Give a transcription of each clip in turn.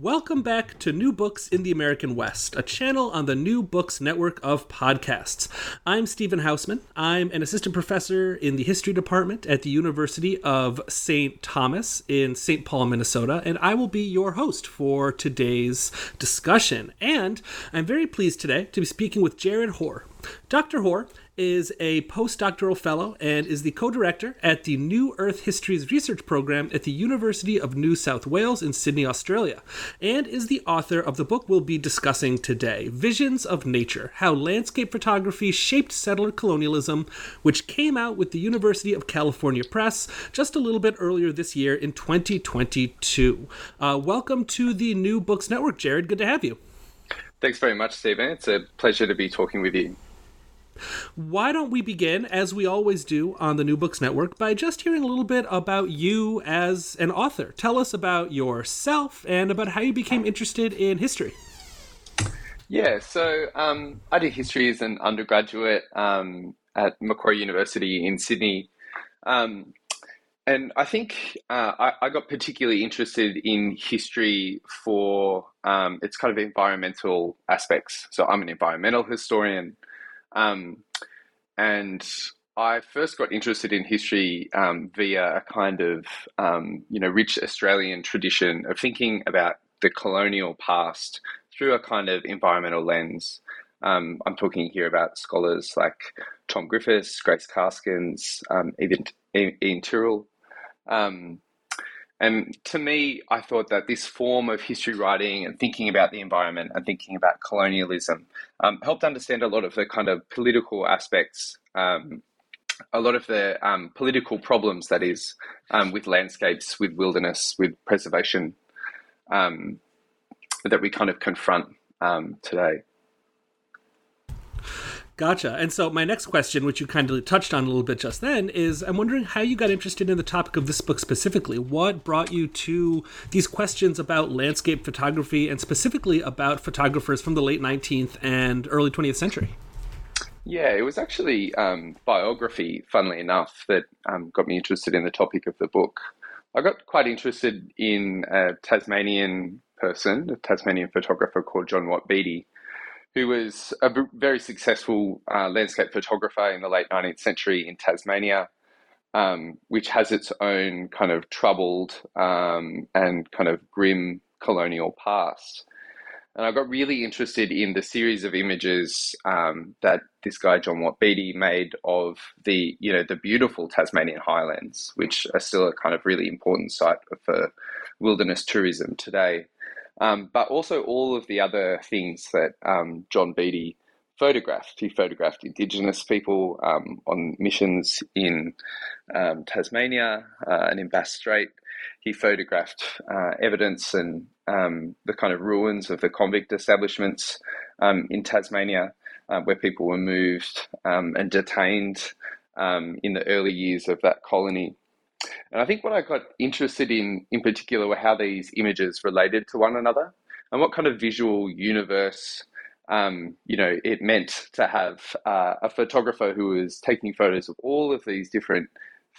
Welcome back to New Books in the American West, a channel on the New Books network of podcasts. I'm Stephen Hausmann. I'm an assistant professor in the history department at the University of St. Thomas in St. Paul, Minnesota, and I will be your host for today's discussion. And I'm very pleased today to be speaking with Jarrod Hore. Dr. Hore is a postdoctoral fellow and is the co director at the New Earth Histories Research Program at the University of New South Wales in Sydney, Australia, and is the author of the book we'll be discussing today Visions of Nature How Landscape Photography Shaped Settler Colonialism, which came out with the University of California Press just a little bit earlier this year in 2022. Uh, welcome to the New Books Network, Jarrod. Good to have you. Thanks very much, Stephen. It's a pleasure to be talking with you. Why don't we begin, as we always do on the New Books Network, by just hearing a little bit about you as an author? Tell us about yourself and about how you became interested in history. Yeah, so um, I did history as an undergraduate um, at Macquarie University in Sydney. Um, and I think uh, I, I, got particularly interested in history for um, its kind of environmental aspects. So I'm an environmental historian. Um, and I first got interested in history um, via a kind of um, you know rich Australian tradition of thinking about the colonial past through a kind of environmental lens. Um, I'm talking here about scholars like Tom Griffiths, Grace Karskens, um, even Ian Tyrrell. Um, and to me, I thought that this form of history writing and thinking about the environment and thinking about colonialism um, helped understand a lot of the kind of political aspects, um, a lot of the um, political problems that is um, with landscapes, with wilderness, with preservation um, that we kind of confront um, today. Gotcha. And so my next question, which you kind of touched on a little bit just then, is I'm wondering how you got interested in the topic of this book specifically. What brought you to these questions about landscape photography and specifically about photographers from the late 19th and early 20th century? Yeah, it was actually um, biography, funnily enough, that um, got me interested in the topic of the book. I got quite interested in a Tasmanian person, a Tasmanian photographer called John Watt Beattie who was a very successful uh, landscape photographer in the late 19th century in Tasmania, um, which has its own kind of troubled um, and kind of grim colonial past. And I got really interested in the series of images um, that this guy John Watt Beattie made of the, you know, the beautiful Tasmanian highlands, which are still a kind of really important site for wilderness tourism today um, but also all of the other things that um, John Beattie photographed. He photographed Indigenous people um, on missions in um, Tasmania uh, and in Bass Strait. He photographed uh, evidence and um, the kind of ruins of the convict establishments um, in Tasmania, uh, where people were moved and detained in the early years of that colony. And I think what I got interested in, in particular, were how these images related to one another and what kind of visual universe um, you know, it meant to have uh, a photographer who was taking photos of all of these different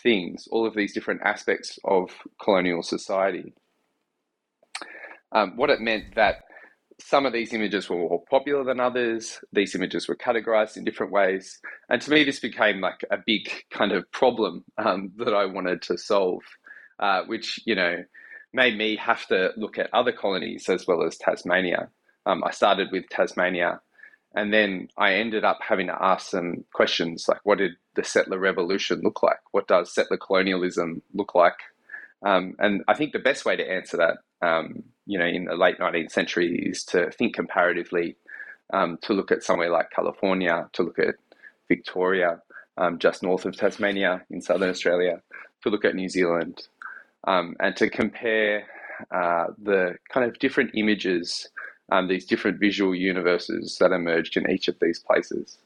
things, all of these different aspects of colonial society. Um, what it meant that some of these images were more popular than others. These images were categorized in different ways. And to me, this became like a big kind of problem um, that I wanted to solve, uh, which, you know, made me have to look at other colonies as well as Tasmania. Um, I started with Tasmania, and then I ended up having to ask some questions like, what did the settler revolution look like? What does settler colonialism look like? Um, and I think the best way to answer that, um, you know, in the late 19th century is to think comparatively, um, to look at somewhere like California, to look at Victoria, um, just north of Tasmania in southern Australia, to look at New Zealand, um, and to compare uh, the kind of different images, um, these different visual universes that emerged in each of these places.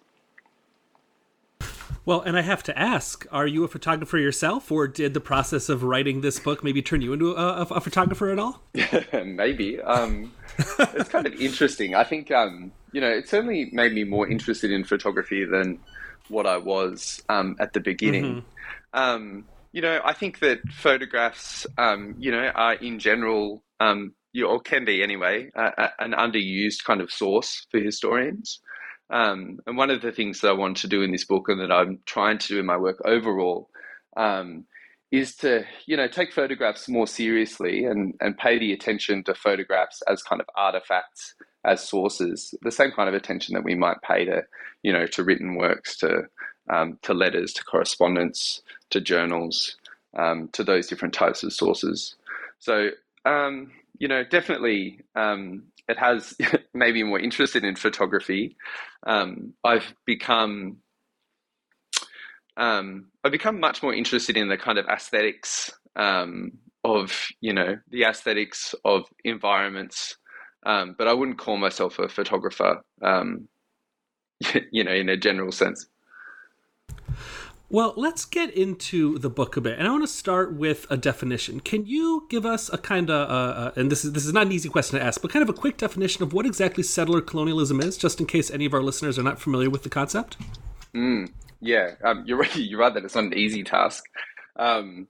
Well, and I have to ask: Are you a photographer yourself, or did the process of writing this book maybe turn you into a, a, a photographer at all? maybe. Um, it's kind of interesting. I think um, you know it certainly made me more interested in photography than what I was um, at the beginning. Mm-hmm. Um, you know, I think that photographs, um, you know, are in general, um, you, or can be anyway, uh, an underused kind of source for historians. Um, and one of the things that I want to do in this book and that I'm trying to do in my work overall um, is to, you know, take photographs more seriously and, and pay the attention to photographs as kind of artifacts, as sources, the same kind of attention that we might pay to, you know, to written works, to um, to letters, to correspondence, to journals, um, to those different types of sources. So, um, you know, definitely um, it has made me more interested in photography. Um, I've become um, I've become much more interested in the kind of aesthetics um, of you know the aesthetics of environments, um, but I wouldn't call myself a photographer. Um, you know, in a general sense. Well, let's get into the book a bit, and I want to start with a definition. Can you give us a kind of, uh, uh, and this is this is not an easy question to ask, but kind of a quick definition of what exactly settler colonialism is, just in case any of our listeners are not familiar with the concept? Mm, yeah, um, you're right. You're right that it's not an easy task. Um,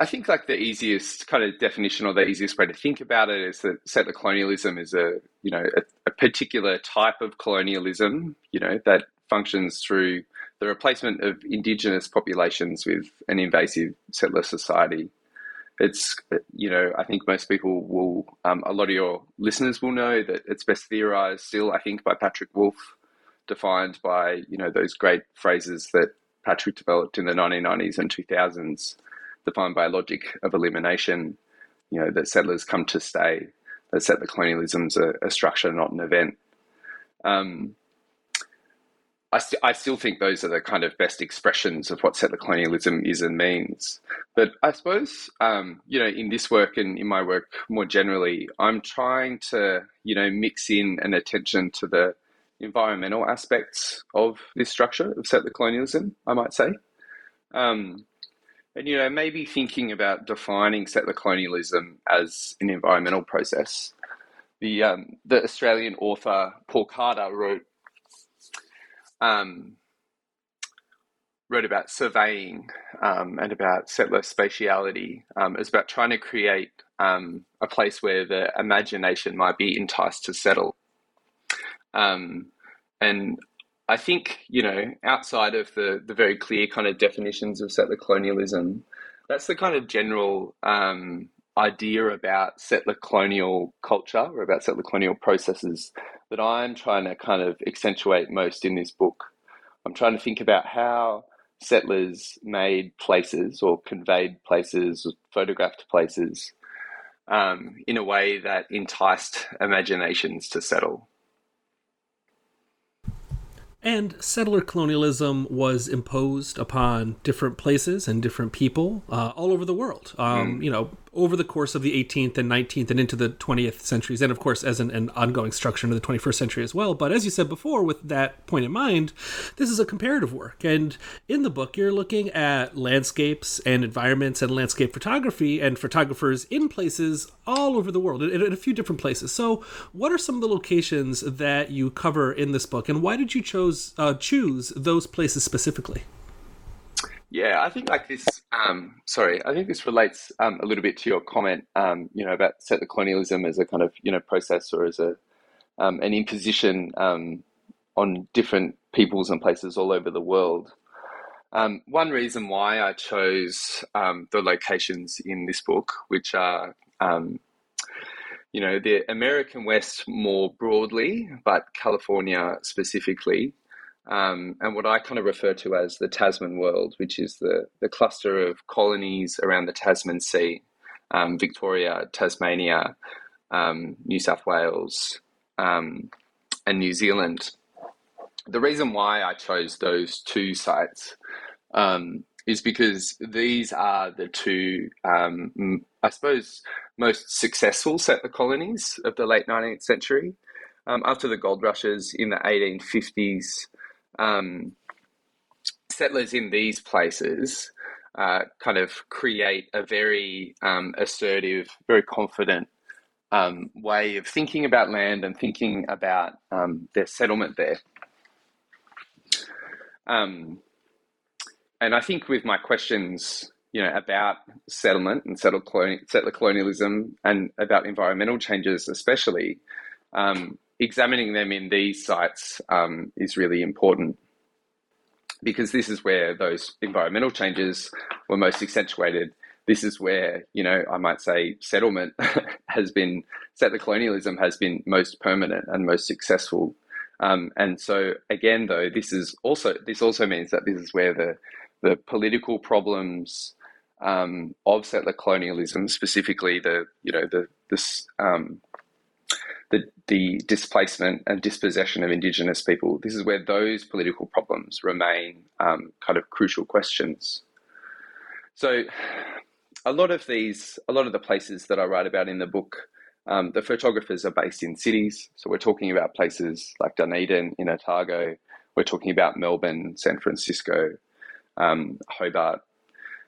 I think like the easiest kind of definition or the easiest way to think about it is that settler colonialism is a you know a, a particular type of colonialism you know that functions through the replacement of indigenous populations with an invasive settler society. It's, you know, I think most people will, um, a lot of your listeners will know that it's best theorized still, I think, by Patrick Wolfe, defined by, you know, those great phrases that Patrick developed in the 1990s and 2000s, defined by logic of elimination, you know, that settlers come to stay, that settler colonialism's a, a structure, not an event. Um, I, st- I still think those are the kind of best expressions of what settler colonialism is and means. But I suppose, um, you know, in this work and in my work more generally, I'm trying to, you know, mix in an attention to the environmental aspects of this structure of settler colonialism, I might say. Um, and, you know, maybe thinking about defining settler colonialism as an environmental process. The, um, the Australian author Paul Carter wrote um, wrote about surveying um, and about settler spatiality. Um, it's about trying to create um, a place where the imagination might be enticed to settle. Um, and I think, you know, outside of the, the very clear kind of definitions of settler colonialism, that's the kind of general um, idea about settler colonial culture or about settler colonial processes that I'm trying to kind of accentuate most in this book. I'm trying to think about how settlers made places or conveyed places or photographed places um, in a way that enticed imaginations to settle. And settler colonialism was imposed upon different places and different people uh, all over the world. Um, mm. You know, over the course of the 18th and 19th and into the 20th centuries, and of course as an, an, ongoing structure into the 21st century as well. But as you said before, with that point in mind, this is a comparative work. And in the book, you're looking at landscapes and environments and landscape photography and photographers in places all over the world, in, in a few different places. So, what are some of the locations that you cover in this book, and why did you chose uh, choose those places specifically? Yeah, I think like this. Um, sorry, I think this relates um, a little bit to your comment. Um, you know about settler colonialism as a kind of you know process or as a um, an imposition um, on different peoples and places all over the world. Um, one reason why I chose the locations in this book, which are you know the American West more broadly, but California specifically, um, and what I kind of refer to as the Tasman world, which is the, the cluster of colonies around the Tasman Sea, um, Victoria, Tasmania, um, New South Wales, um, and New Zealand. The reason why I chose those two sites um, is because these are the two, um, I suppose, most successful settler colonies of the late 19th century. after the gold rushes in the 1850s, um, settlers in these places uh, kind of create a very um, assertive, very confident um, way of thinking about land and thinking about um, their settlement there. Um, and I think with my questions, you know, about settlement and settler, settler colonialism and about environmental changes, especially, um, examining them in these sites um, is really important because this is where those environmental changes were most accentuated. This is where, you know, I might say settlement has been, settler colonialism has been most permanent and most successful. Um, and so again, though, this is also, this also means that this is where the, the political problems um, of settler colonialism, specifically the, you know, the, this, um, the, the displacement and dispossession of Indigenous people. This is where those political problems remain um, kind of crucial questions. So, a lot of these, a lot of the places that I write about in the book, um, the photographers are based in cities. So, we're talking about places like Dunedin in Otago, we're talking about Melbourne, San Francisco, um, Hobart.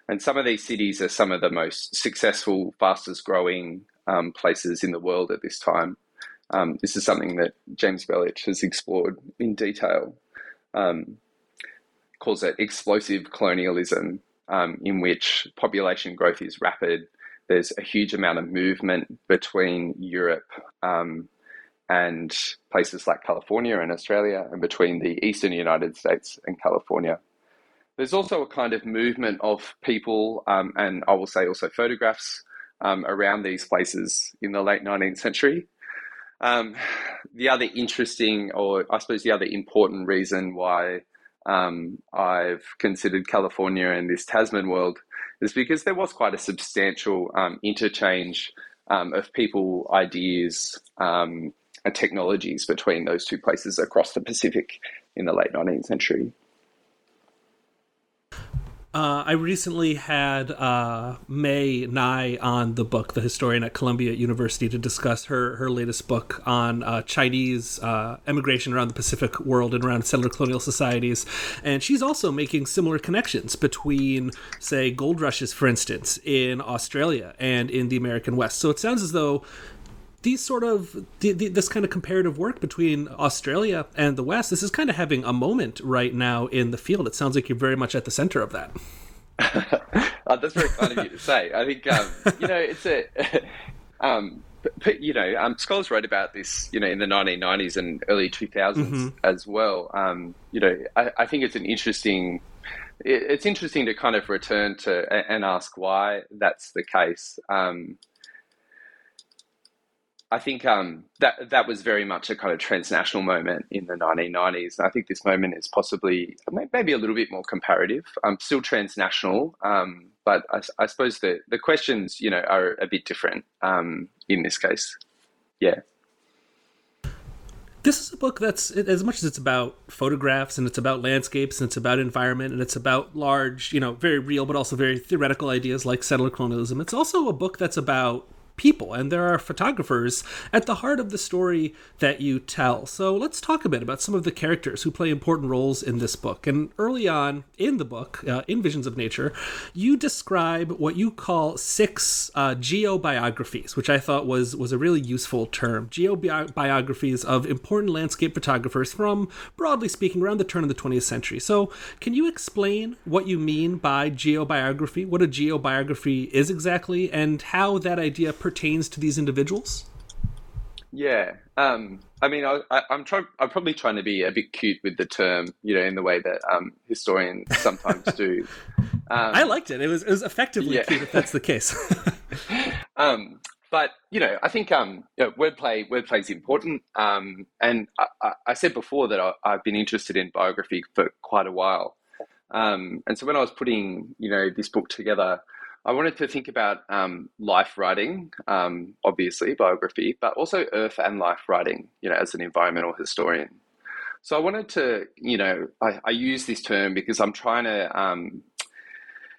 And some of these cities are some of the most successful, fastest growing um, places in the world at this time. Um, this is something that James Belich has explored in detail. Um, calls it explosive colonialism, um, in which population growth is rapid. There's a huge amount of movement between Europe um, and places like California and Australia, and between the eastern United States and California. There's also a kind of movement of people, um, and I will say also photographs um, around these places in the late 19th century. Um, the other interesting, or I suppose the other important reason why um, I've considered California and this Tasman world is because there was quite a substantial um, interchange um, of people, ideas, um, and technologies between those two places across the Pacific in the late 19th century. Uh, I recently had uh, Mae Ngai on the book, the historian at Columbia University, to discuss her her latest book on uh, Chinese uh, emigration around the Pacific world and around settler colonial societies. And she's also making similar connections between, say, gold rushes, for instance, in Australia and in the American West. So it sounds as though these sort of the, the, this kind of comparative work between Australia and the West, this is kind of having a moment right now in the field. It sounds like you're very much at the center of that. oh, that's very kind of you to say. I think um, you know it's a. Um, but, you know, um, scholars wrote about this, you know, in the 1990s and early 2000s mm-hmm. as well. Um, you know, I, I, think it's an interesting, it's interesting to kind of return to and ask why that's the case. Um, I think um, that that was very much a kind of transnational moment in the 1990s. And I think this moment is possibly maybe a little bit more comparative, um, still transnational, um, but I, I, suppose the, the questions, you know, are a bit different um, in this case. Yeah. this is a book that's as much as it's about photographs and it's about landscapes and it's about environment and it's about large, you know, very real but also very theoretical ideas like settler colonialism. It's also a book that's about people and there are photographers at the heart of the story that you tell. So let's talk a bit about some of the characters who play important roles in this book. And early on in the book, uh, in Visions of Nature, you describe what you call six uh, geobiographies, which I thought was was a really useful term. Geobiographies of important landscape photographers from, broadly speaking, around the turn of the 20th century. So can you explain what you mean by geobiography, what a geobiography is exactly, and how that idea pertains to these individuals? Yeah, um, I mean, I, am trying. I'm probably trying to be a bit cute with the term, you know, in the way that um, historians sometimes do. Um, I liked it. It was it was effectively yeah. cute if that's the case. um, but you know, I think um, you know, wordplay wordplay is important. Um, and I, I, said before that I, have been interested in biography for quite a while. Um, and so when I was putting you know this book together, I wanted to think about um, life writing, um, obviously biography, but also earth and life writing, you know, as an environmental historian. So I wanted to, you know, I, I use this term because I'm trying to, um,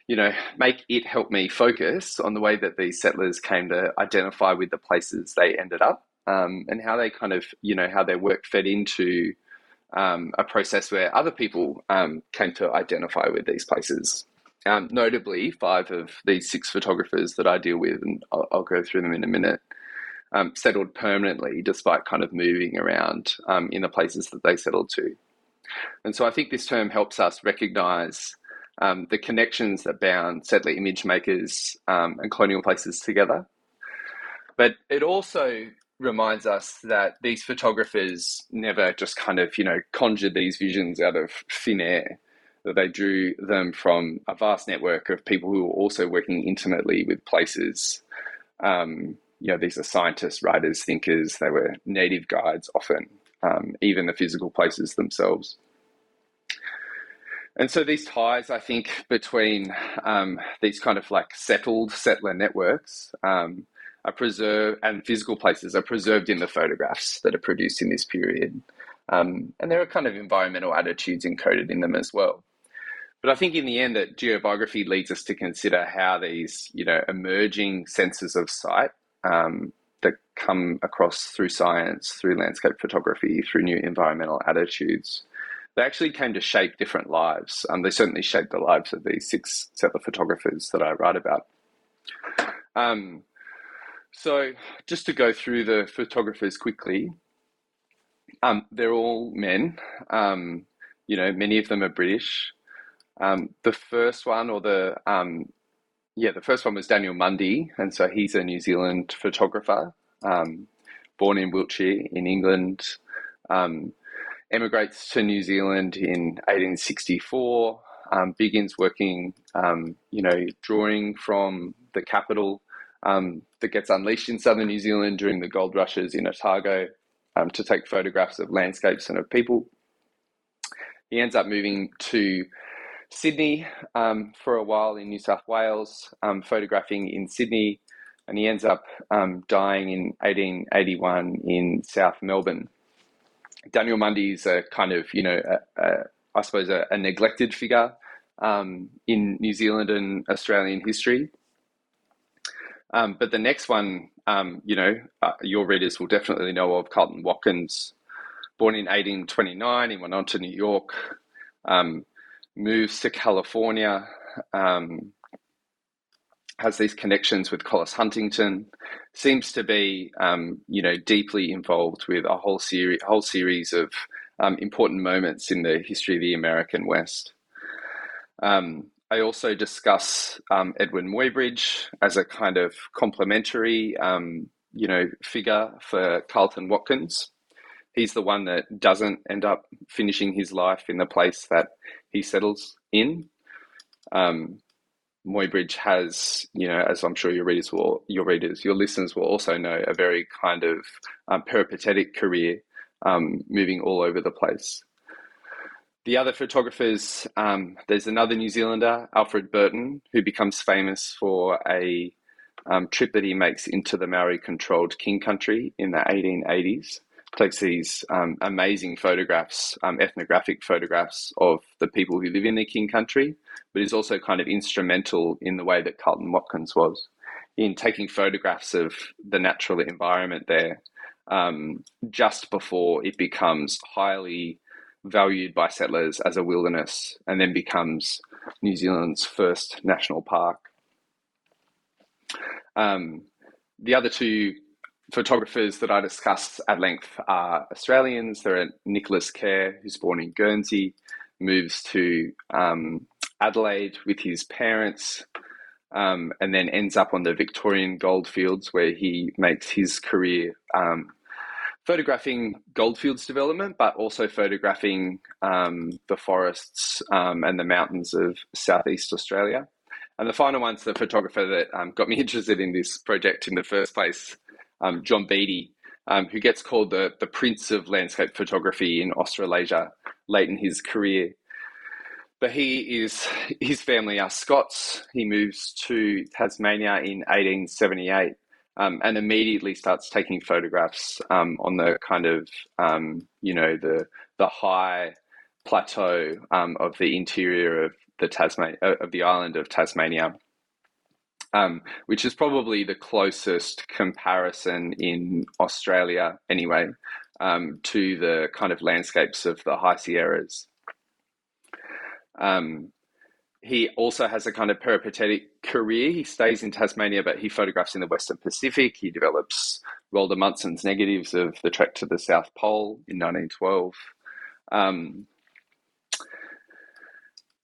you know, make it help me focus on the way that these settlers came to identify with the places they ended up um, and how they kind of, you know, how their work fed into um, a process where other people um, came to identify with these places. Um, notably, five of these six photographers that I deal with, and I'll, I'll go through them in a minute, um, settled permanently despite kind of moving around um, in the places that they settled to. And so I think this term helps us recognize um, the connections that bound settler image makers um, and colonial places together. But it also reminds us that these photographers never just kind of, you know, conjured these visions out of thin air that they drew them from a vast network of people who were also working intimately with places. Um, you know, these are scientists, writers, thinkers. They were native guides often, um, even the physical places themselves. And so these ties, I think, between um, these kind of like settled settler networks um, are preserved, and physical places are preserved in the photographs that are produced in this period. Um, and there are kind of environmental attitudes encoded in them as well. But I think in the end that geobiography leads us to consider how these, you know, emerging senses of sight um, that come across through science, through landscape photography, through new environmental attitudes, they actually came to shape different lives. Um, they certainly shaped the lives of these six settler photographers that I write about. Um, so, just to go through the photographers quickly, um, they're all men. Um, you know, many of them are British. Um, the first one, or the um, yeah, the first one was Daniel Mundy, and so he's a New Zealand photographer, um, born in Wiltshire in England. Um, emigrates to New Zealand in 1864. Um, begins working, um, you know, drawing from the capital that gets unleashed in southern New Zealand during the gold rushes in Otago to take photographs of landscapes and of people. He ends up moving to Sydney um, for a while in New South Wales, um, photographing in Sydney, and he ends up um, dying in 1881 in South Melbourne. Daniel Mundy is a kind of, you know, a, a, I suppose a, a neglected figure um, in New Zealand and Australian history. Um, but the next one, um, you know, uh, your readers will definitely know of Carleton Watkins, born in 1829. He went on to New York. Um, moves to California, um, has these connections with Collis Huntington, seems to be, um, you know, deeply involved with a whole series, whole series of um, important moments in the history of the American West. Um, I also discuss um, Eadweard Muybridge as a kind of complementary, um, you know, figure for Carleton Watkins he's the one that doesn't end up finishing his life in the place that he settles in. Um, Muybridge has, you know, as I'm sure your readers will, your readers, your listeners will also know, a very kind of um, peripatetic career, um, moving all over the place. The other photographers, um, there's another New Zealander, Alfred Burton, who becomes famous for a um, trip that he makes into the Maori controlled King country in the 1880s takes these um, amazing photographs, um, ethnographic photographs of the people who live in the King Country, but is also kind of instrumental in the way that Carleton Watkins was in taking photographs of the natural environment there um, just before it becomes highly valued by settlers as a wilderness and then becomes New Zealand's first national park. Um, the other two photographers that I discussed at length are Australians. There are Nicholas Caire, who's born in Guernsey, moves to um, Adelaide with his parents, um, and then ends up on the Victorian goldfields where he makes his career um, photographing goldfields development, but also photographing um, the forests um, and the mountains of southeast Australia. And the final one's the photographer that um, got me interested in this project in the first place, um, John Beattie, um, who gets called the, the Prince of Landscape Photography in Australasia late in his career. But he is, his family are Scots. He moves to Tasmania in 1878 um, and immediately starts taking photographs um, on the kind of, um, you know, the, the high plateau um, of the interior of the Tasman of the island of Tasmania, um, which is probably the closest comparison in Australia, anyway, um, to the kind of landscapes of the high Sierras. Um, he also has a kind of peripatetic career. He stays in Tasmania, but he photographs in the Western Pacific. He develops Roald Amundsen's negatives of the trek to the South Pole in 1912. Um,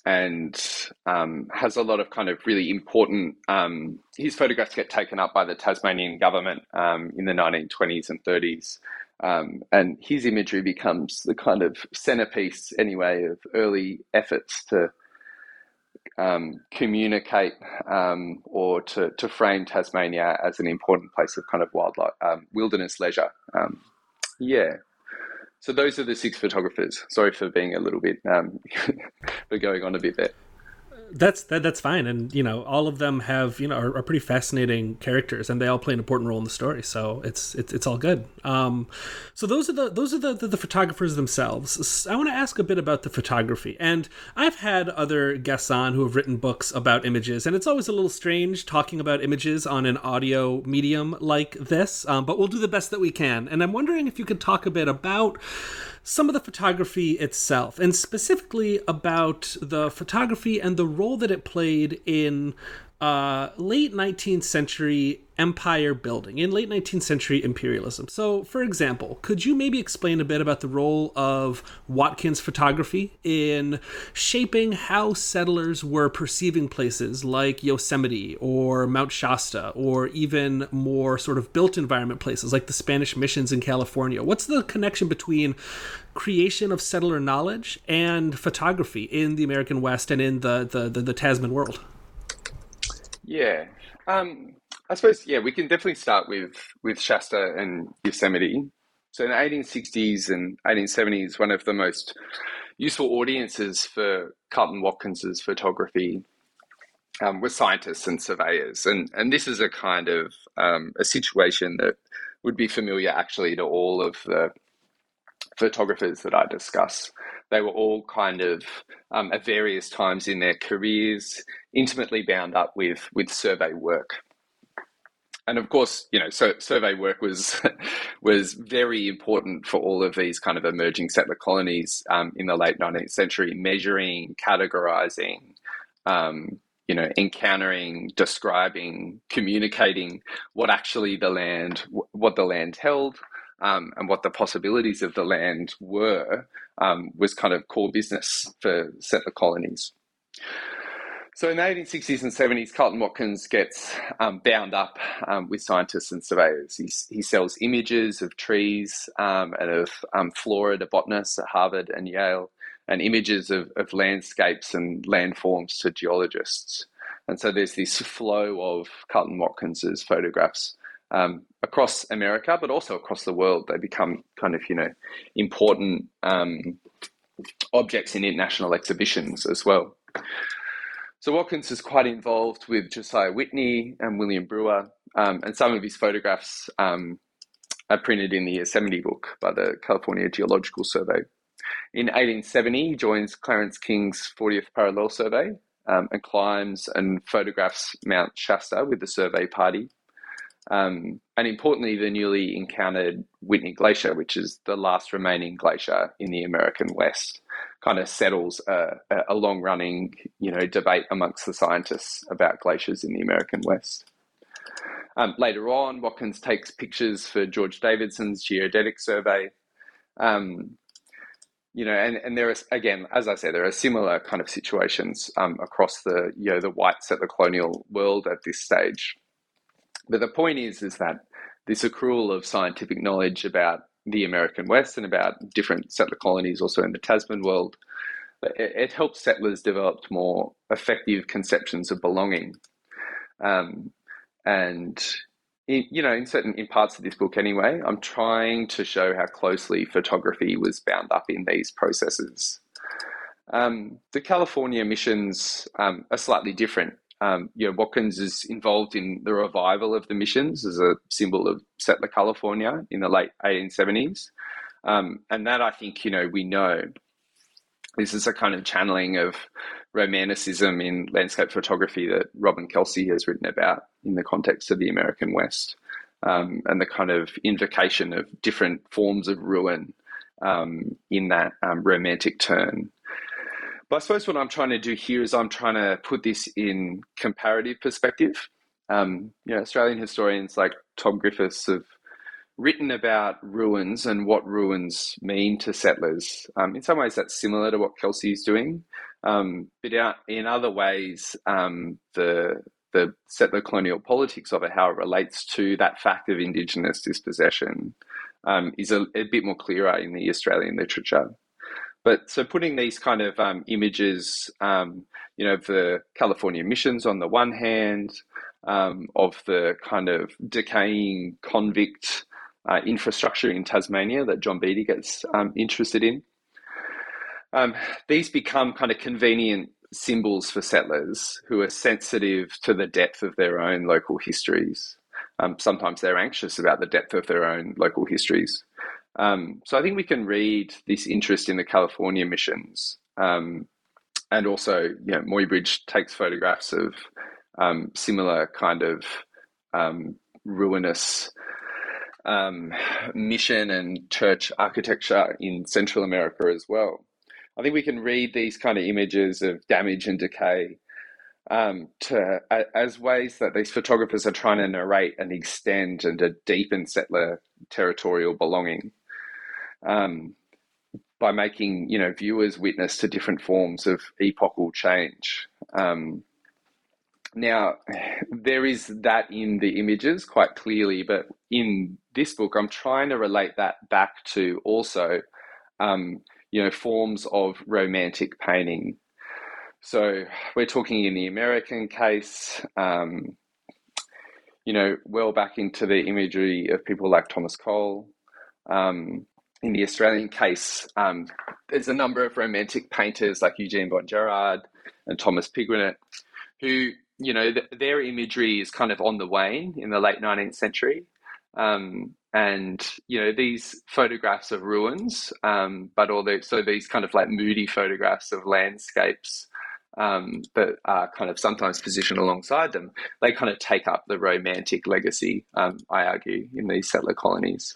and um, has a lot of kind of really important. Um, his photographs get taken up by the Tasmanian government um, in the 1920s and 30s. Um, and his imagery becomes the kind of centerpiece, anyway, of early efforts to um, communicate um, or to, to frame Tasmania as an important place of kind of wildlife, wilderness leisure. yeah, so those are the six photographers. Sorry for being a little bit um, for going on a bit there that's that, that's fine. And you know all of them have you know are, are, pretty fascinating characters and they all play an important role in the story. So it's it's, it's all good. Um, so those are the those are the, the, the photographers themselves. I want to ask a bit about the photography. And i've had other guests on who have written books about images and it's always a little strange talking about images on an audio medium like this um, but we'll do the best that we can. And i'm wondering if you could talk a bit about some of the photography itself, and specifically about the photography and the role that it played in uh, late 19th century empire building, in late 19th century imperialism. So, for example, could you maybe explain a bit about the role of Watkins photography in shaping how settlers were perceiving places like Yosemite or Mount Shasta, or even more sort of built environment places like the Spanish missions in California? What's the connection between creation of settler knowledge and photography in the American West and in the, the, the, the Tasman world? Yeah. Um, I suppose, yeah, we can definitely start with, with Shasta and Yosemite. So in the 1860s and 1870s, one of the most useful audiences for Carleton Watkins's photography um, were scientists and surveyors. And, and this is a kind of um, a situation that would be familiar actually to all of the photographers that I discuss. They were all kind of um, at various times in their careers intimately bound up with with survey work. And of course, you know, so survey work was was very important for all of these kind of emerging settler colonies um, in the late 19th century, measuring, categorizing, um, you know, encountering, describing, communicating what actually the land, what the land held, um, and what the possibilities of the land were um, was kind of core business for settler colonies. So in the 1860s and 70s, Carleton Watkins gets um, bound up um, with scientists and surveyors. He, he sells images of trees um, and of um, flora to botanists at Harvard and Yale, and images of, of landscapes and landforms to geologists. And so there's this flow of Carleton Watkins's photographs um, across America, but also across the world. They become kind of, you know, important um, objects in international exhibitions as well. So Watkins is quite involved with Josiah Whitney and William Brewer, um, and some of his photographs um, uh, printed in the Yosemite book by the California Geological Survey. In 1870, he joins Clarence King's 40th Parallel Survey um, and climbs and photographs Mount Shasta with the survey party. Um, and importantly, the newly encountered Whitney Glacier, which is the last remaining glacier in the American West, kind of settles a, a long running you know, debate amongst the scientists about glaciers in the American West. Um, later on, Watkins takes pictures for George Davidson's geodetic survey. Um, you know, and, and there is again, as I said, there are similar kind of situations um, across the you know the whites white settler colonial world at this stage. But the point is, is that this accrual of scientific knowledge about the American West and about different settler colonies, also in the Tasman world, it, it helps settlers develop more effective conceptions of belonging. Um, and in, you know, in certain in parts of this book anyway, I'm trying to show how closely photography was bound up in these processes. Um, the California missions um, are slightly different. Um, you know, Watkins is involved in the revival of the missions as a symbol of settler California in the late 1870s. Um, and that I think, you know, we know this is a kind of channeling of romanticism in landscape photography that Robin Kelsey has written about in the context of the American West, um, and the kind of invocation of different forms of ruin um, in that um, romantic turn. But I suppose what I'm trying to do here is I'm trying to put this in comparative perspective. Um, you know, Australian historians like Tom Griffiths have written about ruins and what ruins mean to settlers. Um, in some ways, that's similar to what Kelsey is doing, um, but in other ways, um, the the settler colonial politics of it, how it relates to that fact of Indigenous dispossession, um, is a, a, bit more clearer in the Australian literature. But so putting these kind of um, images, um, you know, of the California missions on the one hand, of the kind of decaying convict uh, infrastructure in Tasmania that John Beattie gets um, interested in. Um, these become kind of convenient symbols for settlers who are sensitive to the depth of their own local histories. Um, sometimes they're anxious about the depth of their own local histories. Um, so I think we can read this interest in the California missions. Um, and also, you know, Muybridge takes photographs of um, similar kind of ruinous um, mission and church architecture in Central America as well. I think we can read these kind of images of damage and decay um, to as ways that these photographers are trying to narrate and extend and to deepen settler territorial belonging um, by making you know viewers witness to different forms of epochal change. Um, now, there is that in the images quite clearly, but in this book, I'm trying to relate that back to also, um, you know, forms of romantic painting. So we're talking in the American case, um, you know, well back into the imagery of people like Thomas Cole. Um, in the Australian case, um, there's a number of romantic painters like Eugene von Guérard and Thomas Pigronnet who you know, th- their imagery is kind of on the wane in the late 19th century. Um, and, you know, these photographs of ruins, um, but all the, so these kind of like moody photographs of landscapes um, that are kind of sometimes positioned alongside them, they kind of take up the romantic legacy, um, I argue, in these settler colonies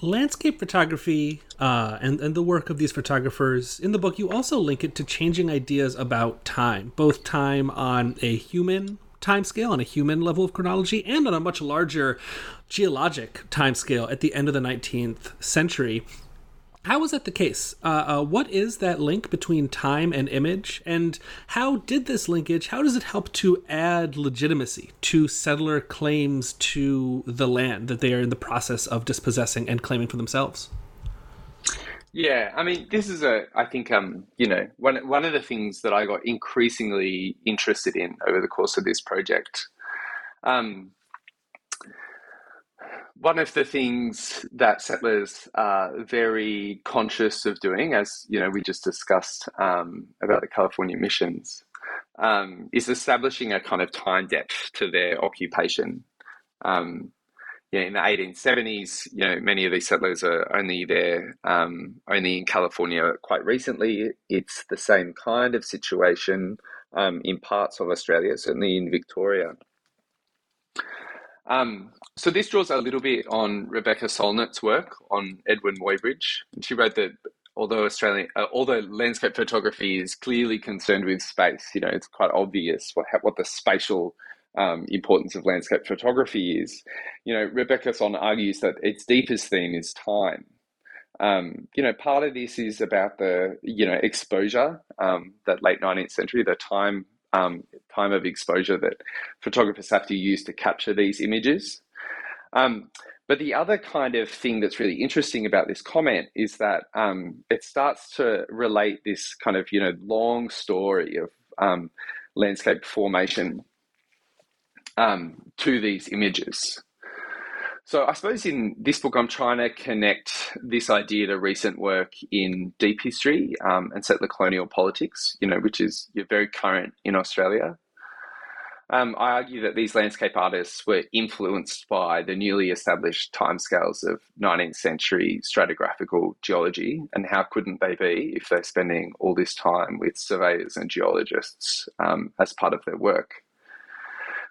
landscape photography uh, and, and the work of these photographers in the book, you also link it to changing ideas about time, both time on a human time scale, on a human level of chronology, and on a much larger geologic time scale at the end of the 19th century. How is that the case? Uh, uh, what is that link between time and image? And how did this linkage, how does it help to add legitimacy to settler claims to the land that they are in the process of dispossessing and claiming for themselves? Yeah, I mean, this is a, I think, um, you know, one, one of the things that I got increasingly interested in over the course of this project. Um, one of the things that settlers are very conscious of doing, as you know, we just discussed um, about the California missions, um, is establishing a kind of time depth to their occupation. Um, yeah, in the 1870s, you know, many of these settlers are only there, um, only in California quite recently. It's the same kind of situation um, in parts of Australia, certainly in Victoria. Um, so this draws a little bit on Rebecca Solnit's work on Eadweard Muybridge. She wrote that although Australian, uh, although landscape photography is clearly concerned with space, you know, it's quite obvious what what the spatial um, importance of landscape photography is. You know, Rebecca Solnit argues that its deepest theme is time. Um, you know, part of this is about the you know exposure um, that late nineteenth century, the time um, time of exposure that photographers have to use to capture these images. Um, but the other kind of thing that's really interesting about this comment is that um, it starts to relate this kind of you know long story of um, landscape formation um, to these images. So I suppose in this book, I'm trying to connect this idea to recent work in deep history um, and settler colonial politics, you know, which is very current in Australia. Um, I argue that these landscape artists were influenced by the newly established timescales of 19th century stratigraphical geology, and how couldn't they be if they're spending all this time with surveyors and geologists um, as part of their work?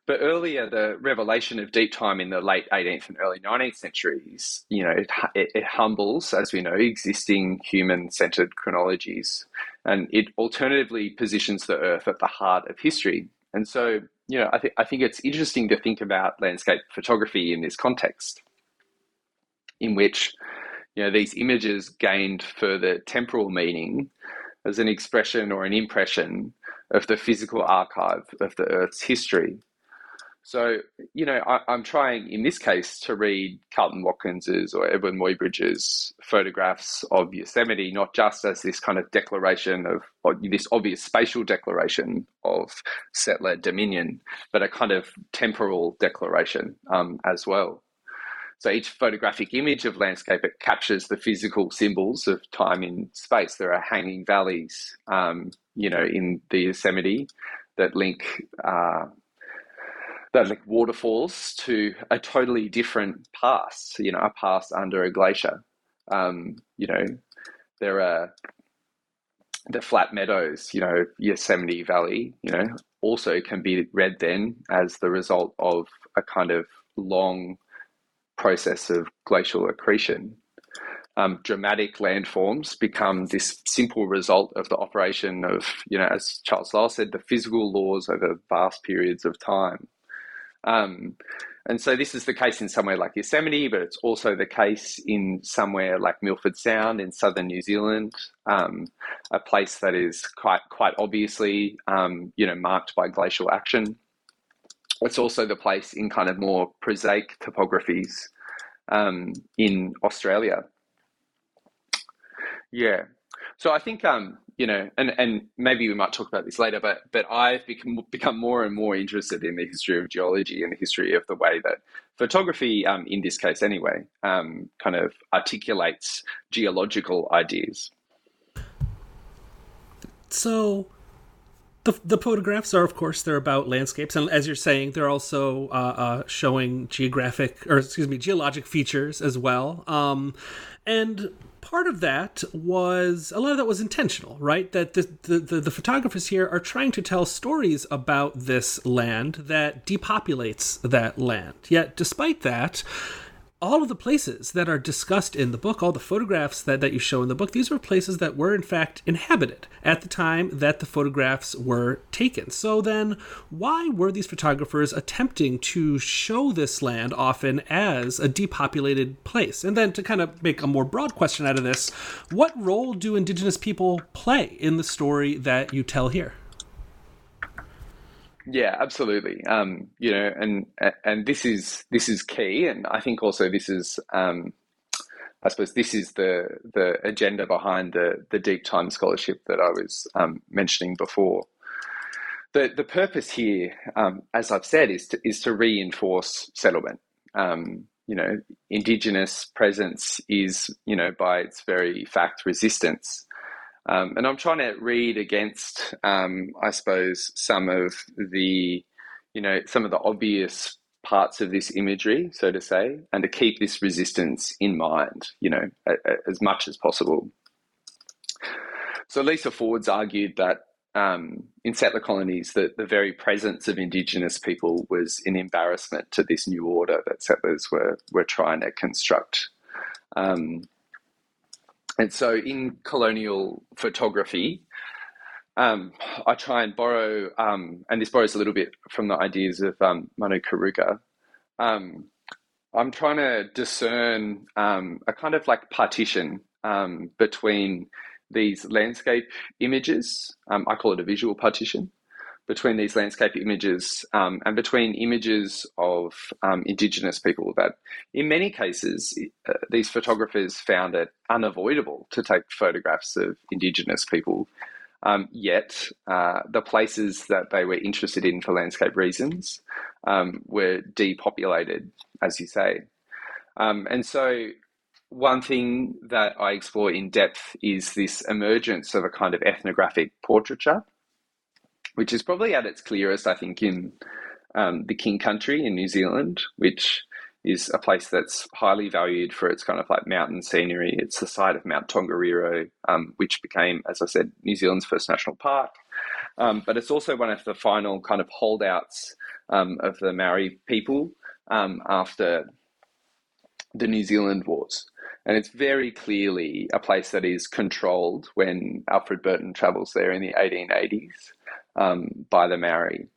But earlier, the revelation of deep time in the late 18th and early 19th centuries, you know, it, it, it humbles, as we know, existing human-centered chronologies, and it alternatively positions the Earth at the heart of history. And so, you know, I think I think it's interesting to think about landscape photography in this context, in which, you know, these images gained further temporal meaning as an expression or an impression of the physical archive of the Earth's history. So, you know, I, am trying in this case to read Carleton Watkins's or Eadweard Muybridge's photographs of Yosemite, not just as this kind of declaration of, this obvious spatial declaration of settler dominion, but a kind of temporal declaration um, as well. So each photographic image of landscape it captures the physical symbols of time in space. There are hanging valleys, um, you know, in the Yosemite that link. Uh, that like waterfalls to a totally different past, you know, a past under a glacier. Um, you know, there are the flat meadows, you know, Yosemite Valley, you know, also can be read then as the result of a kind of long process of glacial accretion. Um, dramatic landforms become this simple result of the operation of, you know, as Charles Lyell said, the physical laws over vast periods of time. Um, and so this is the case in somewhere like Yosemite, but it's also the case in somewhere like Milford Sound in southern New Zealand, um, a place that is quite quite obviously um, you know marked by glacial action. It's also the place in kind of more prosaic topographies um, in Australia. Yeah, so I think um, you know, and and maybe we might talk about this later, but but I've become become more and more interested in the history of geology and the history of the way that photography, um, in this case anyway, um, kind of articulates geological ideas. So. The, the photographs are, of course, they're about landscapes, and as you're saying, they're also uh, uh, showing geographic, or excuse me, geologic features as well. Um, and part of that was a lot of that was intentional, right? That the, the, the, the, photographers here are trying to tell stories about this land that depopulates that land. Yet, despite that, all of the places that are discussed in the book, all the photographs that, that you show in the book, these were places that were in fact inhabited at the time that the photographs were taken. So then, why were these photographers attempting to show this land often as a depopulated place? And then to kind of make a more broad question out of this, what role do indigenous people play in the story that you tell here? Yeah, absolutely. Um, you know, and and this is this is key, and I think also this is, um, I suppose, this is the the agenda behind the the deep time scholarship that I was um, mentioning before. The the purpose here, um, as I've said, is to is to reinforce settlement. Um, you know, indigenous presence is, you know, by its very fact, resistance. Um, and I'm trying to read against, um, I suppose, some of the, you know, some of the obvious parts of this imagery, so to say, and to keep this resistance in mind, you know, a, a, as much as possible. So Lisa Ford's argued that um, in settler colonies, that the very presence of Indigenous people was an embarrassment to this new order that settlers were were trying to construct. Um, and so, in colonial photography, um, I try and borrow, um, and this borrows a little bit from the ideas of um, Manu Karuka. Um, I'm trying to discern um, a kind of like partition um, between these landscape images. I call it a visual partition between these landscape images um, and between images of um, Indigenous people that, in many cases, uh, these photographers found it unavoidable to take photographs of Indigenous people. Um, yet, uh, the places that they were interested in for landscape reasons um, were depopulated, as you say. Um, and so, one thing that I explore in depth is this emergence of a kind of ethnographic portraiture which is probably at its clearest, I think, in um, the King Country in New Zealand, which is a place that's highly valued for its kind of like mountain scenery. It's the site of Mount Tongariro, um, which became, as I said, New Zealand's first national park. Um, but it's also one of the final kind of holdouts um, of the Maori people um, after the New Zealand Wars. And it's very clearly a place that is controlled when Alfred Burton travels there in the 1880s um, by the Maori.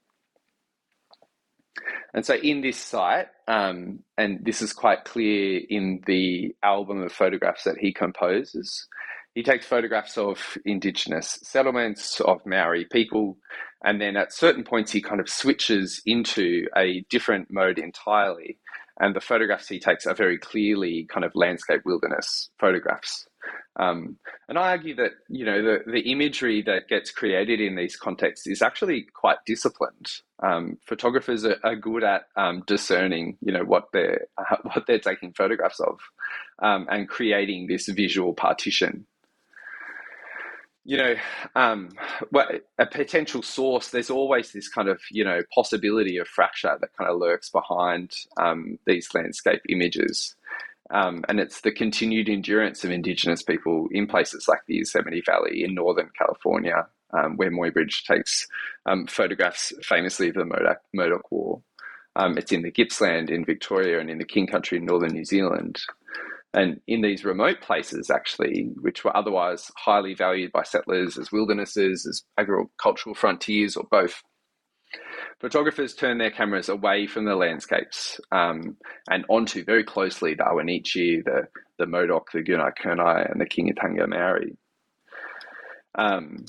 And so, in this site, um, and this is quite clear in the album of photographs that he composes, he takes photographs of indigenous settlements, of Maori people, and then at certain points he kind of switches into a different mode entirely. And the photographs he takes are very clearly kind of landscape wilderness photographs. Um, and I argue that you know the, the imagery that gets created in these contexts is actually quite disciplined. Um, photographers are, are, good at um, discerning, you know, what they're uh, what they're taking photographs of, um, and creating this visual partition. You know, um, a potential source. There's always this kind of you know possibility of fracture that kind of lurks behind um, these landscape images. Um, and it's the continued endurance of Indigenous people in places like the Yosemite Valley in Northern California, um, where Muybridge takes um, photographs famously of the Murdoch, Modoc War. Um, it's in the Gippsland in Victoria and in the King Country in Northern New Zealand. And in these remote places, actually, which were otherwise highly valued by settlers as wildernesses, as agricultural frontiers, or both, Photographers turn their cameras away from the landscapes um, and onto very closely the Ahwahnechee, the, the Modoc, the Gunai Kurnai, and the Kingitanga Maori. Um,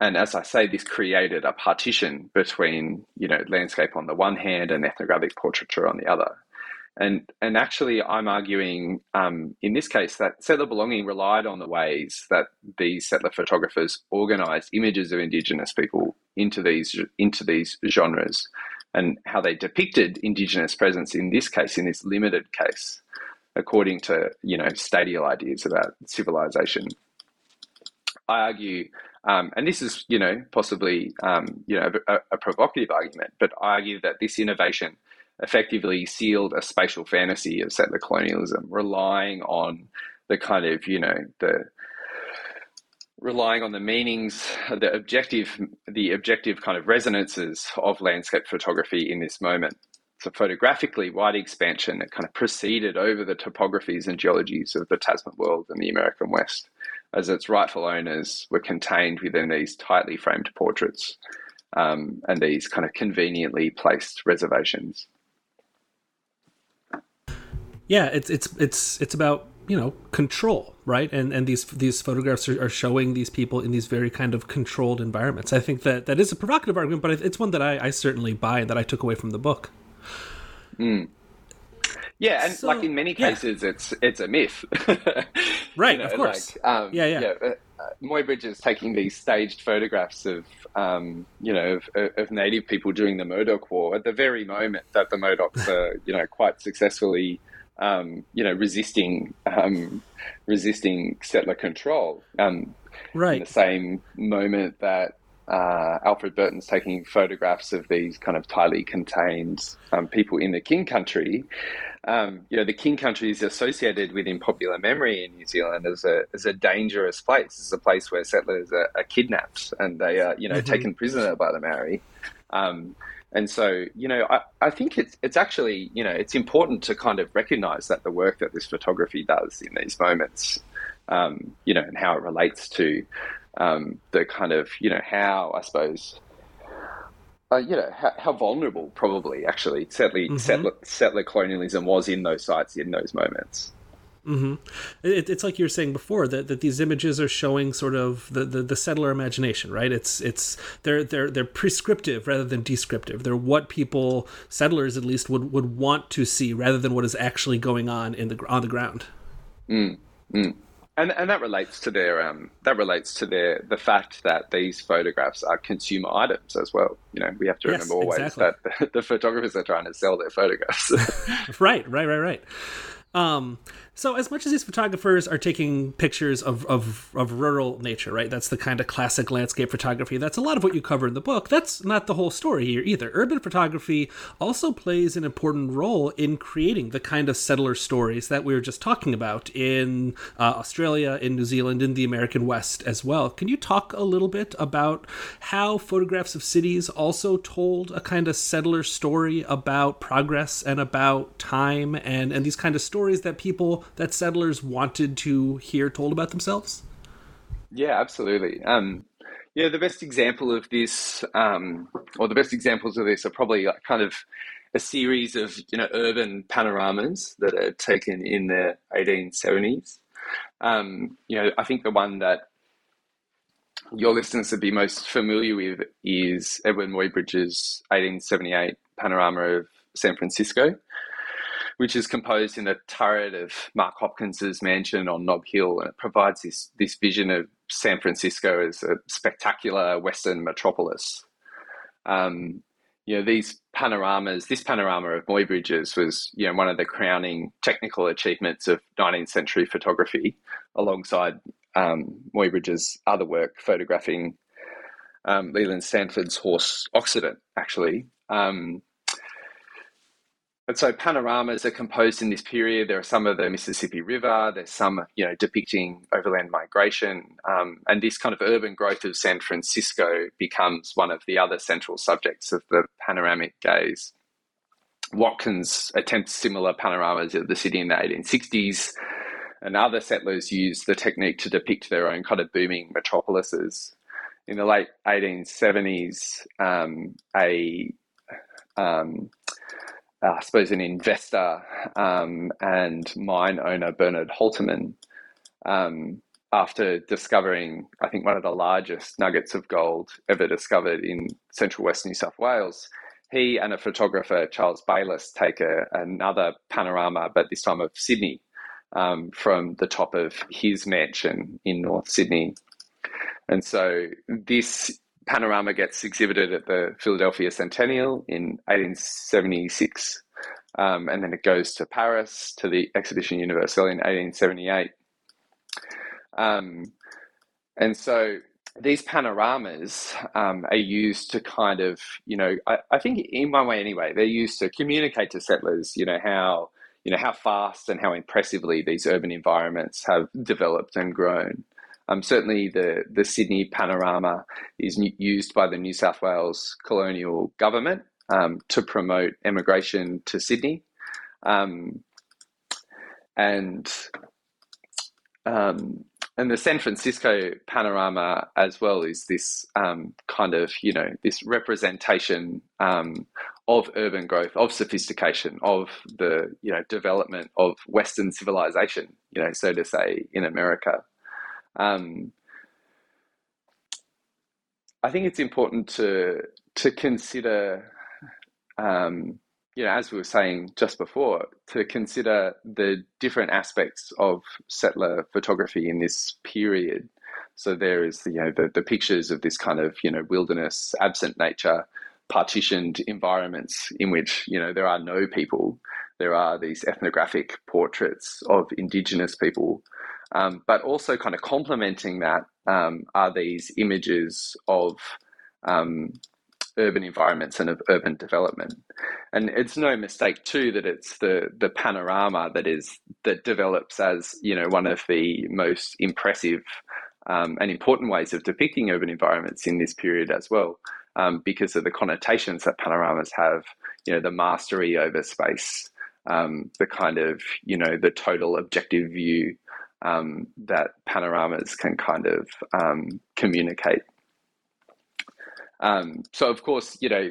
and as I say, this created a partition between, you know, landscape on the one hand and ethnographic portraiture on the other. And, and actually, I'm arguing um, in this case that settler belonging relied on the ways that these settler photographers organised images of Indigenous people into these into these genres, and how they depicted Indigenous presence in this case, in this limited case, according to you know stadial ideas about civilization. I argue um, and this is, you know, possibly, um, you know, a, a, provocative argument, but I argue that this innovation effectively sealed a spatial fantasy of settler colonialism, relying on the kind of, you know, the relying on the meanings, the objective, the objective kind of resonances of landscape photography in this moment. So photographically, wide expansion that kind of proceeded over the topographies and geologies of the Tasman world and the American West, as its rightful owners were contained within these tightly framed portraits um, and these kind of conveniently placed reservations yeah, it's it's it's it's about you know control, right? And and these these photographs are, are, showing these people in these very kind of controlled environments. I think that that is a provocative argument, but it's one that I, I certainly buy and that I took away from the book. Mm. Yeah, and so, like in many cases, yeah. it's it's a myth, right? You know, of course. Like, um, yeah, yeah. yeah uh, uh Muybridge is taking these staged photographs of, um, you know, of, of, native people during the Modoc War at the very moment that the Modocs are, you know, quite successfully um, you know, resisting um, resisting settler control. Um, right. In the same moment that uh, Alfred Burton's taking photographs of these kind of tightly contained um, people in the King Country. Um, you know, the King Country is associated within popular memory in New Zealand as a as a dangerous place. It's a place where settlers are, are kidnapped and they are, you know, mm-hmm. taken prisoner by the Maori. Um, and so, you know, I, I think it's it's actually, you know, it's important to kind of recognize that the work that this photography does in these moments, um, you know, and how it relates to um, the kind of, you know, how I suppose, uh, you know, how, how, vulnerable probably actually settler, mm-hmm. settler, settler colonialism was in those sites in those moments. Mm-hmm. It, it's like you were saying before that, that these images are showing sort of the, the, the, settler imagination, right? It's it's they're they're they're prescriptive rather than descriptive. They're what people settlers at least would, would want to see rather than what is actually going on in the on the ground. Mm, mm. And and that relates to their um that relates to their the fact that these photographs are consumer items as well. You know, we have to remember always exactly. that the, the photographers are trying to sell their photographs. right, right, right, right. Um, so as much as these photographers are taking pictures of, of, of rural nature, right? That's the kind of classic landscape photography. That's a lot of what you cover in the book. That's not the whole story here either. Urban photography also plays an important role in creating the kind of settler stories that we were just talking about in uh, Australia, in New Zealand, in the American West as well. Can you talk a little bit about how photographs of cities also told a kind of settler story about progress and about time and, and these kind of stories that people that settlers wanted to hear told about themselves? Yeah, absolutely. Um, yeah, the best example of this, um, or the best examples of this, are probably like kind of a series of you know urban panoramas that are taken in the 1870s. Um, you know, I think the one that your listeners would be most familiar with is Eadweard Muybridge's 1878 panorama of San Francisco, which is composed in the turret of Mark Hopkins's mansion on Nob Hill, and it provides this this vision of San Francisco as a spectacular Western metropolis. Um, you know, these panoramas, this panorama of Muybridge's was, you know, one of the crowning technical achievements of 19th century photography, alongside um, Muybridge's other work photographing um, Leland Stanford's horse Occident, actually. Um, and so panoramas are composed in this period. There are some of the Mississippi River. There's some, you know, depicting overland migration, um, and this kind of urban growth of San Francisco becomes one of the other central subjects of the panoramic gaze. Watkins attempts similar panoramas of the city in the 1860s, and other settlers used the technique to depict their own kind of booming metropolises. In the late 1870s, um, a um, uh, I suppose, an investor um, and mine owner, Bernhardt Holtermann, um, after discovering, I think, one of the largest nuggets of gold ever discovered in central west New South Wales, he and a photographer, Charles Bayliss, take a, another panorama, but this time of Sydney, um, from the top of his mansion in North Sydney. And so this panorama gets exhibited at the Philadelphia Centennial in 1876. Um, and then it goes to Paris to the Exhibition Universelle in 1878. Um, and so these panoramas um, are used to kind of, you know, I, I, think in one way anyway, they're used to communicate to settlers, you know, how, you know, how fast and how impressively these urban environments have developed and grown. Um, certainly, the, the Sydney panorama is used by the New South Wales colonial government um, to promote emigration to Sydney. Um, and um, and the San Francisco panorama as well is this um, kind of you know this representation um, of urban growth, of sophistication, of the you know development of Western civilization, you know, so to say, in America. Um, I think it's important to to consider, um, you know, as we were saying just before, to consider the different aspects of settler photography in this period. So there is, you know, the, the pictures of this kind of, you know, wilderness, absent nature, partitioned environments in which, you know, there are no people. There are these ethnographic portraits of indigenous people um, but also, kind of complementing that um, are these images of um, urban environments and of urban development. And it's no mistake too that it's the the panorama that is that develops as you know one of the most impressive um, and important ways of depicting urban environments in this period as well, um, because of the connotations that panoramas have. You know, the mastery over space, um, the kind of you know the total objective view um, that panoramas can kind of um, communicate. Um, so, of course, you know,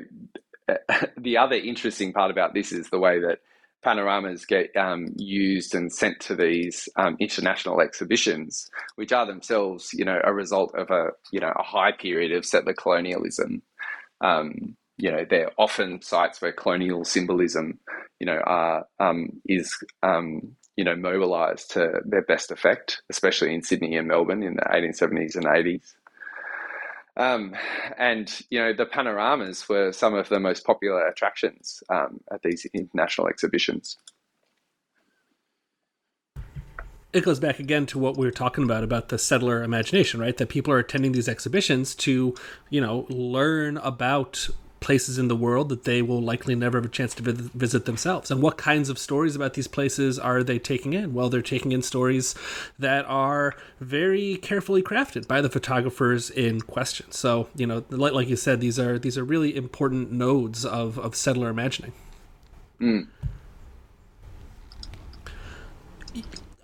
the other interesting part about this is the way that panoramas get um, used and sent to these um, international exhibitions, which are themselves, you know, a result of a you know a high period of settler colonialism. Um, you know, they're often sites where colonial symbolism, you know, are is you know mobilised to their best effect, especially in Sydney and Melbourne in the 1870s and 80s. Um, and you know the panoramas were some of the most popular attractions um, at these international exhibitions. It goes back again to what we were talking about about the settler imagination, right? That people are attending these exhibitions to, you know, learn about places in the world that they will likely never have a chance to visit themselves. And what kinds of stories about these places are they taking in? Well, they're taking in stories that are very carefully crafted by the photographers in question. So, you know, like, you said, these are these are really important nodes of, of settler imagining. Mm.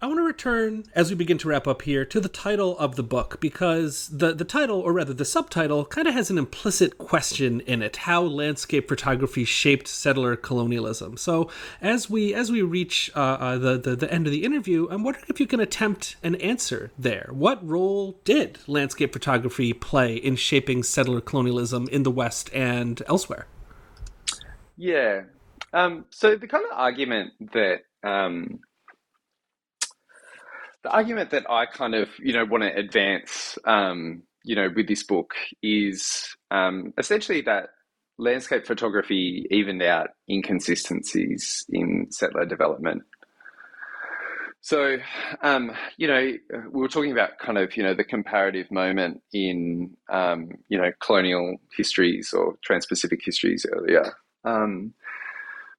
I want to return as we begin to wrap up here to the title of the book because the the title, or rather the subtitle, kind of has an implicit question in it: how landscape photography shaped settler colonialism. So as we as we reach uh, uh, the, the the end of the interview, I'm wondering if you can attempt an answer there. What role did landscape photography play in shaping settler colonialism in the West and elsewhere? Yeah. Um, so the kind of argument that um, the argument that I kind of, you know, want to advance, um, you know, with this book is um, essentially that landscape photography evened out inconsistencies in settler development. So, um, you know, we were talking about kind of, you know, the comparative moment in, um, you know, colonial histories or trans-Pacific histories earlier. Um,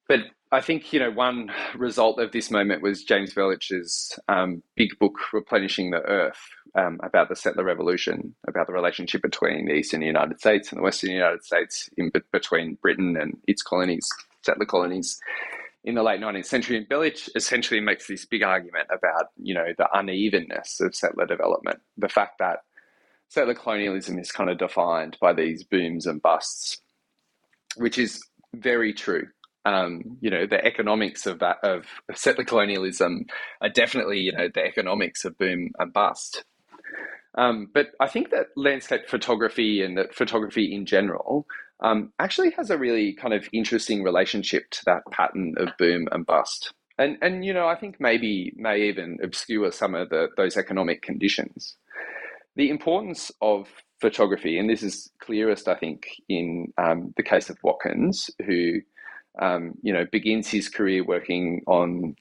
but I think you know one result of this moment was James Belich's um, big book "Replenishing the Earth" um, about the settler revolution, about the relationship between the eastern United States and the western United States, in between Britain and its colonies, settler colonies, in the late 19th century. And Verlich essentially makes this big argument about you know the unevenness of settler development, the fact that settler colonialism is kind of defined by these booms and busts, which is very true um, you know, the economics of that of settler colonialism are definitely, you know, the economics of boom and bust. Um, but I think that landscape photography and that photography in general um, actually has a really kind of interesting relationship to that pattern of boom and bust. And and you know, I think maybe may even obscure some of the those economic conditions. The importance of photography, and this is clearest, I think, in um, the case of Watkins, who um, you know, begins his career working on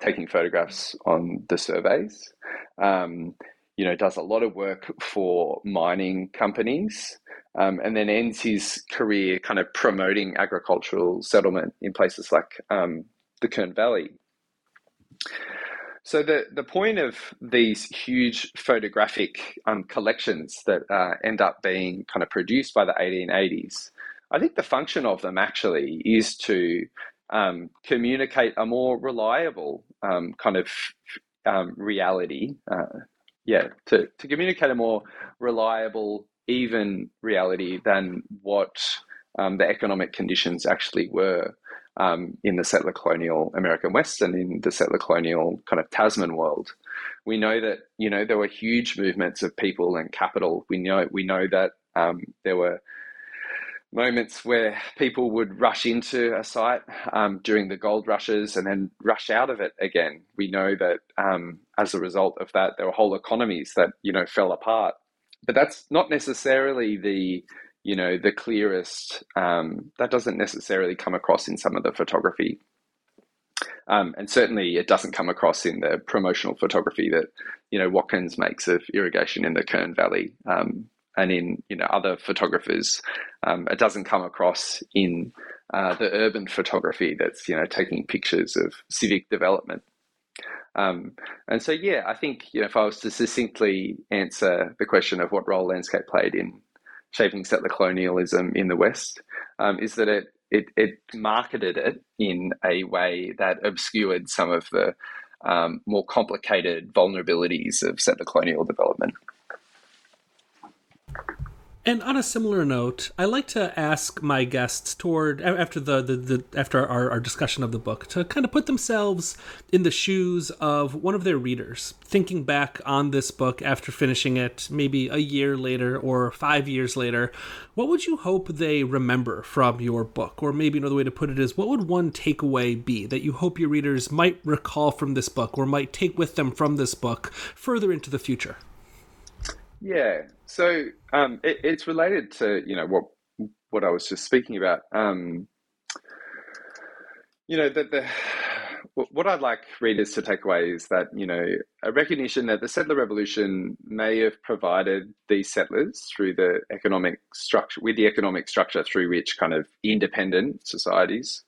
taking photographs on the surveys. Um, you know, does a lot of work for mining companies, um, and then ends his career kind of promoting agricultural settlement in places like um, the Kern Valley. So the the point of these huge photographic um, collections that uh, end up being kind of produced by the 1880s I think the function of them actually is to um, communicate a more reliable um, kind of um, reality. Uh, yeah, to, to communicate a more reliable, even reality than what um, the economic conditions actually were um, in the settler colonial American West and in the settler colonial kind of Tasman world. We know that you know there were huge movements of people and capital. We know we know that um, there were moments where people would rush into a site um, during the gold rushes and then rush out of it again. We know that um, as a result of that, there were whole economies that you know fell apart. But that's not necessarily the you know the clearest. Um, that doesn't necessarily come across in some of the photography. Um, and certainly, it doesn't come across in the promotional photography that you know Watkins makes of irrigation in the Kern Valley um, and in you know other photographers. Um, it doesn't come across in uh, the urban photography that's you know taking pictures of civic development. Um, and so, yeah, I think you know if I was to succinctly answer the question of what role landscape played in shaping settler colonialism in the West, um, is that it, it it marketed it in a way that obscured some of the um, more complicated vulnerabilities of settler colonial development. And on a similar note, I like to ask my guests toward after the, the, the after our, our, discussion of the book to kind of put themselves in the shoes of one of their readers, thinking back on this book after finishing it, maybe a year later or five years later. What would you hope they remember from your book? Or maybe another way to put it is, what would one takeaway be that you hope your readers might recall from this book or might take with them from this book further into the future? Yeah, so um, it, it's related to you know what what I was just speaking about. Um, you know that the what I'd like readers to take away is that you know a recognition that the settler revolution may have provided these settlers through the economic structure with the economic structure through which kind of independent societies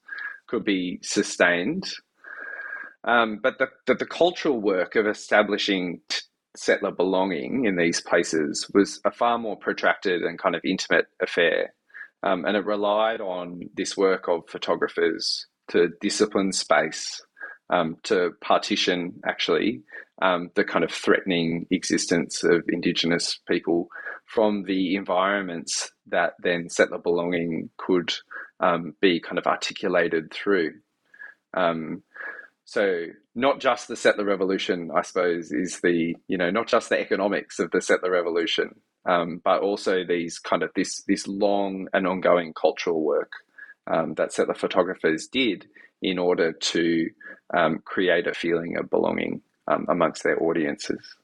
could be sustained. Um, but the, the, the cultural work of establishing t- settler belonging in these places was a far more protracted and kind of intimate affair. Um, and it relied on this work of photographers to discipline space, um, to partition actually um, the kind of threatening existence of Indigenous people from the environments that then settler belonging could um, be kind of articulated through. Um, so not just the settler revolution, I suppose, is the you know not just the economics of the settler revolution, um, but also these kind of this this long and ongoing cultural work um, that settler photographers did in order to um, create a feeling of belonging um, amongst their audiences.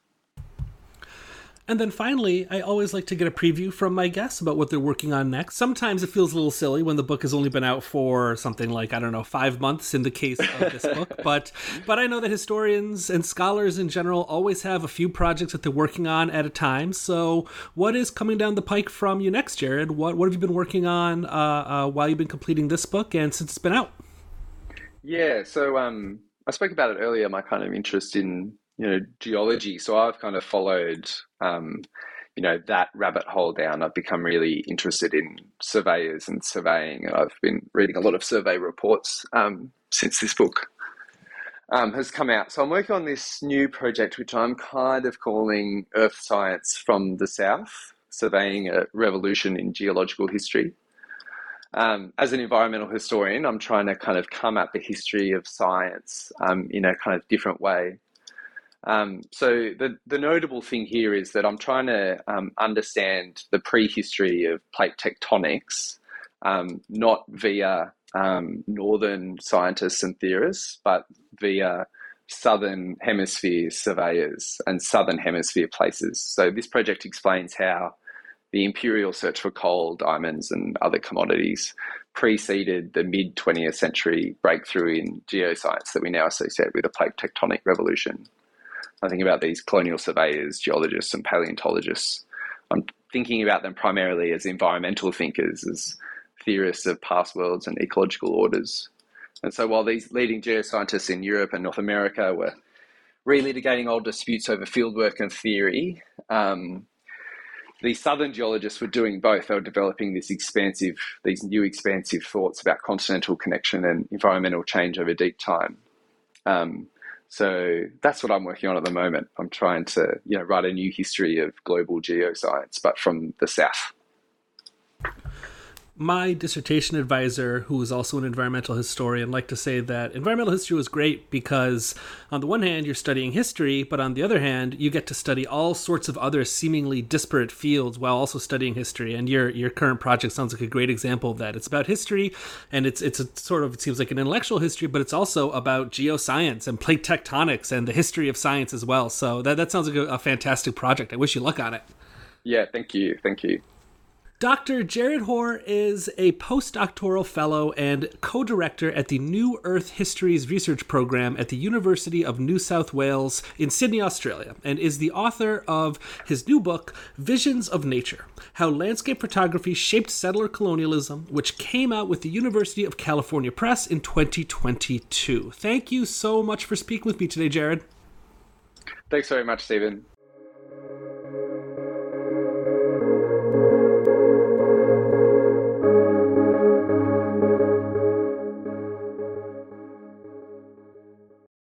And then finally, I always like to get a preview from my guests about what they're working on next. Sometimes it feels a little silly when the book has only been out for something like I don't know five months in the case of this book, but but I know that historians and scholars in general always have a few projects that they're working on at a time. So, what is coming down the pike from you next, Jarrod? What what have you been working on uh, uh, while you've been completing this book and since it's been out? Yeah, so um, I spoke about it earlier. My kind of interest in you know geology. So I've kind of followed um, you know that rabbit hole down. I've become really interested in surveyors and surveying, and I've been reading a lot of survey reports um, since this book um, has come out. So I'm working on this new project, which I'm kind of calling Earth Science from the South, surveying a revolution in geological history. Um, as an environmental historian, I'm trying to kind of come at the history of science um, in a kind of different way. Um, so the the notable thing here is that I'm trying to um, understand the prehistory of plate tectonics, um, not via um, northern scientists and theorists, but via southern hemisphere surveyors and southern hemisphere places. So this project explains how the imperial search for coal, diamonds, and other commodities preceded the mid 20th century breakthrough in geoscience that we now associate with the plate tectonic revolution. I think about these colonial surveyors, geologists, and paleontologists. I'm thinking about them primarily as environmental thinkers, as theorists of past worlds and ecological orders. And so while these leading geoscientists in Europe and North America were relitigating old disputes over fieldwork and theory, um, the southern geologists were doing both. They were developing this expansive, these new expansive thoughts about continental connection and environmental change over deep time. Um, so that's what I'm working on at the moment. I'm trying to, you know, write a new history of global geoscience, but from the south my dissertation advisor, who is also an environmental historian, liked to say that environmental history was great because, on the one hand, you're studying history, but on the other hand, you get to study all sorts of other seemingly disparate fields while also studying history. And your your current project sounds like a great example of that. It's about history, and it's it's a sort of it seems like an intellectual history, but it's also about geoscience and plate tectonics and the history of science as well. So that that sounds like a, a fantastic project. I wish you luck on it. Yeah, thank you, thank you. Dr. Jarrod Hore is a postdoctoral fellow and co director at the New Earth Histories Research Program at the University of New South Wales in Sydney, Australia, and is the author of his new book, Visions of Nature How Landscape Photography Shaped Settler Colonialism, which came out with the University of California Press in 2022. Thank you so much for speaking with me today, Jared. Thanks very much, Stephen.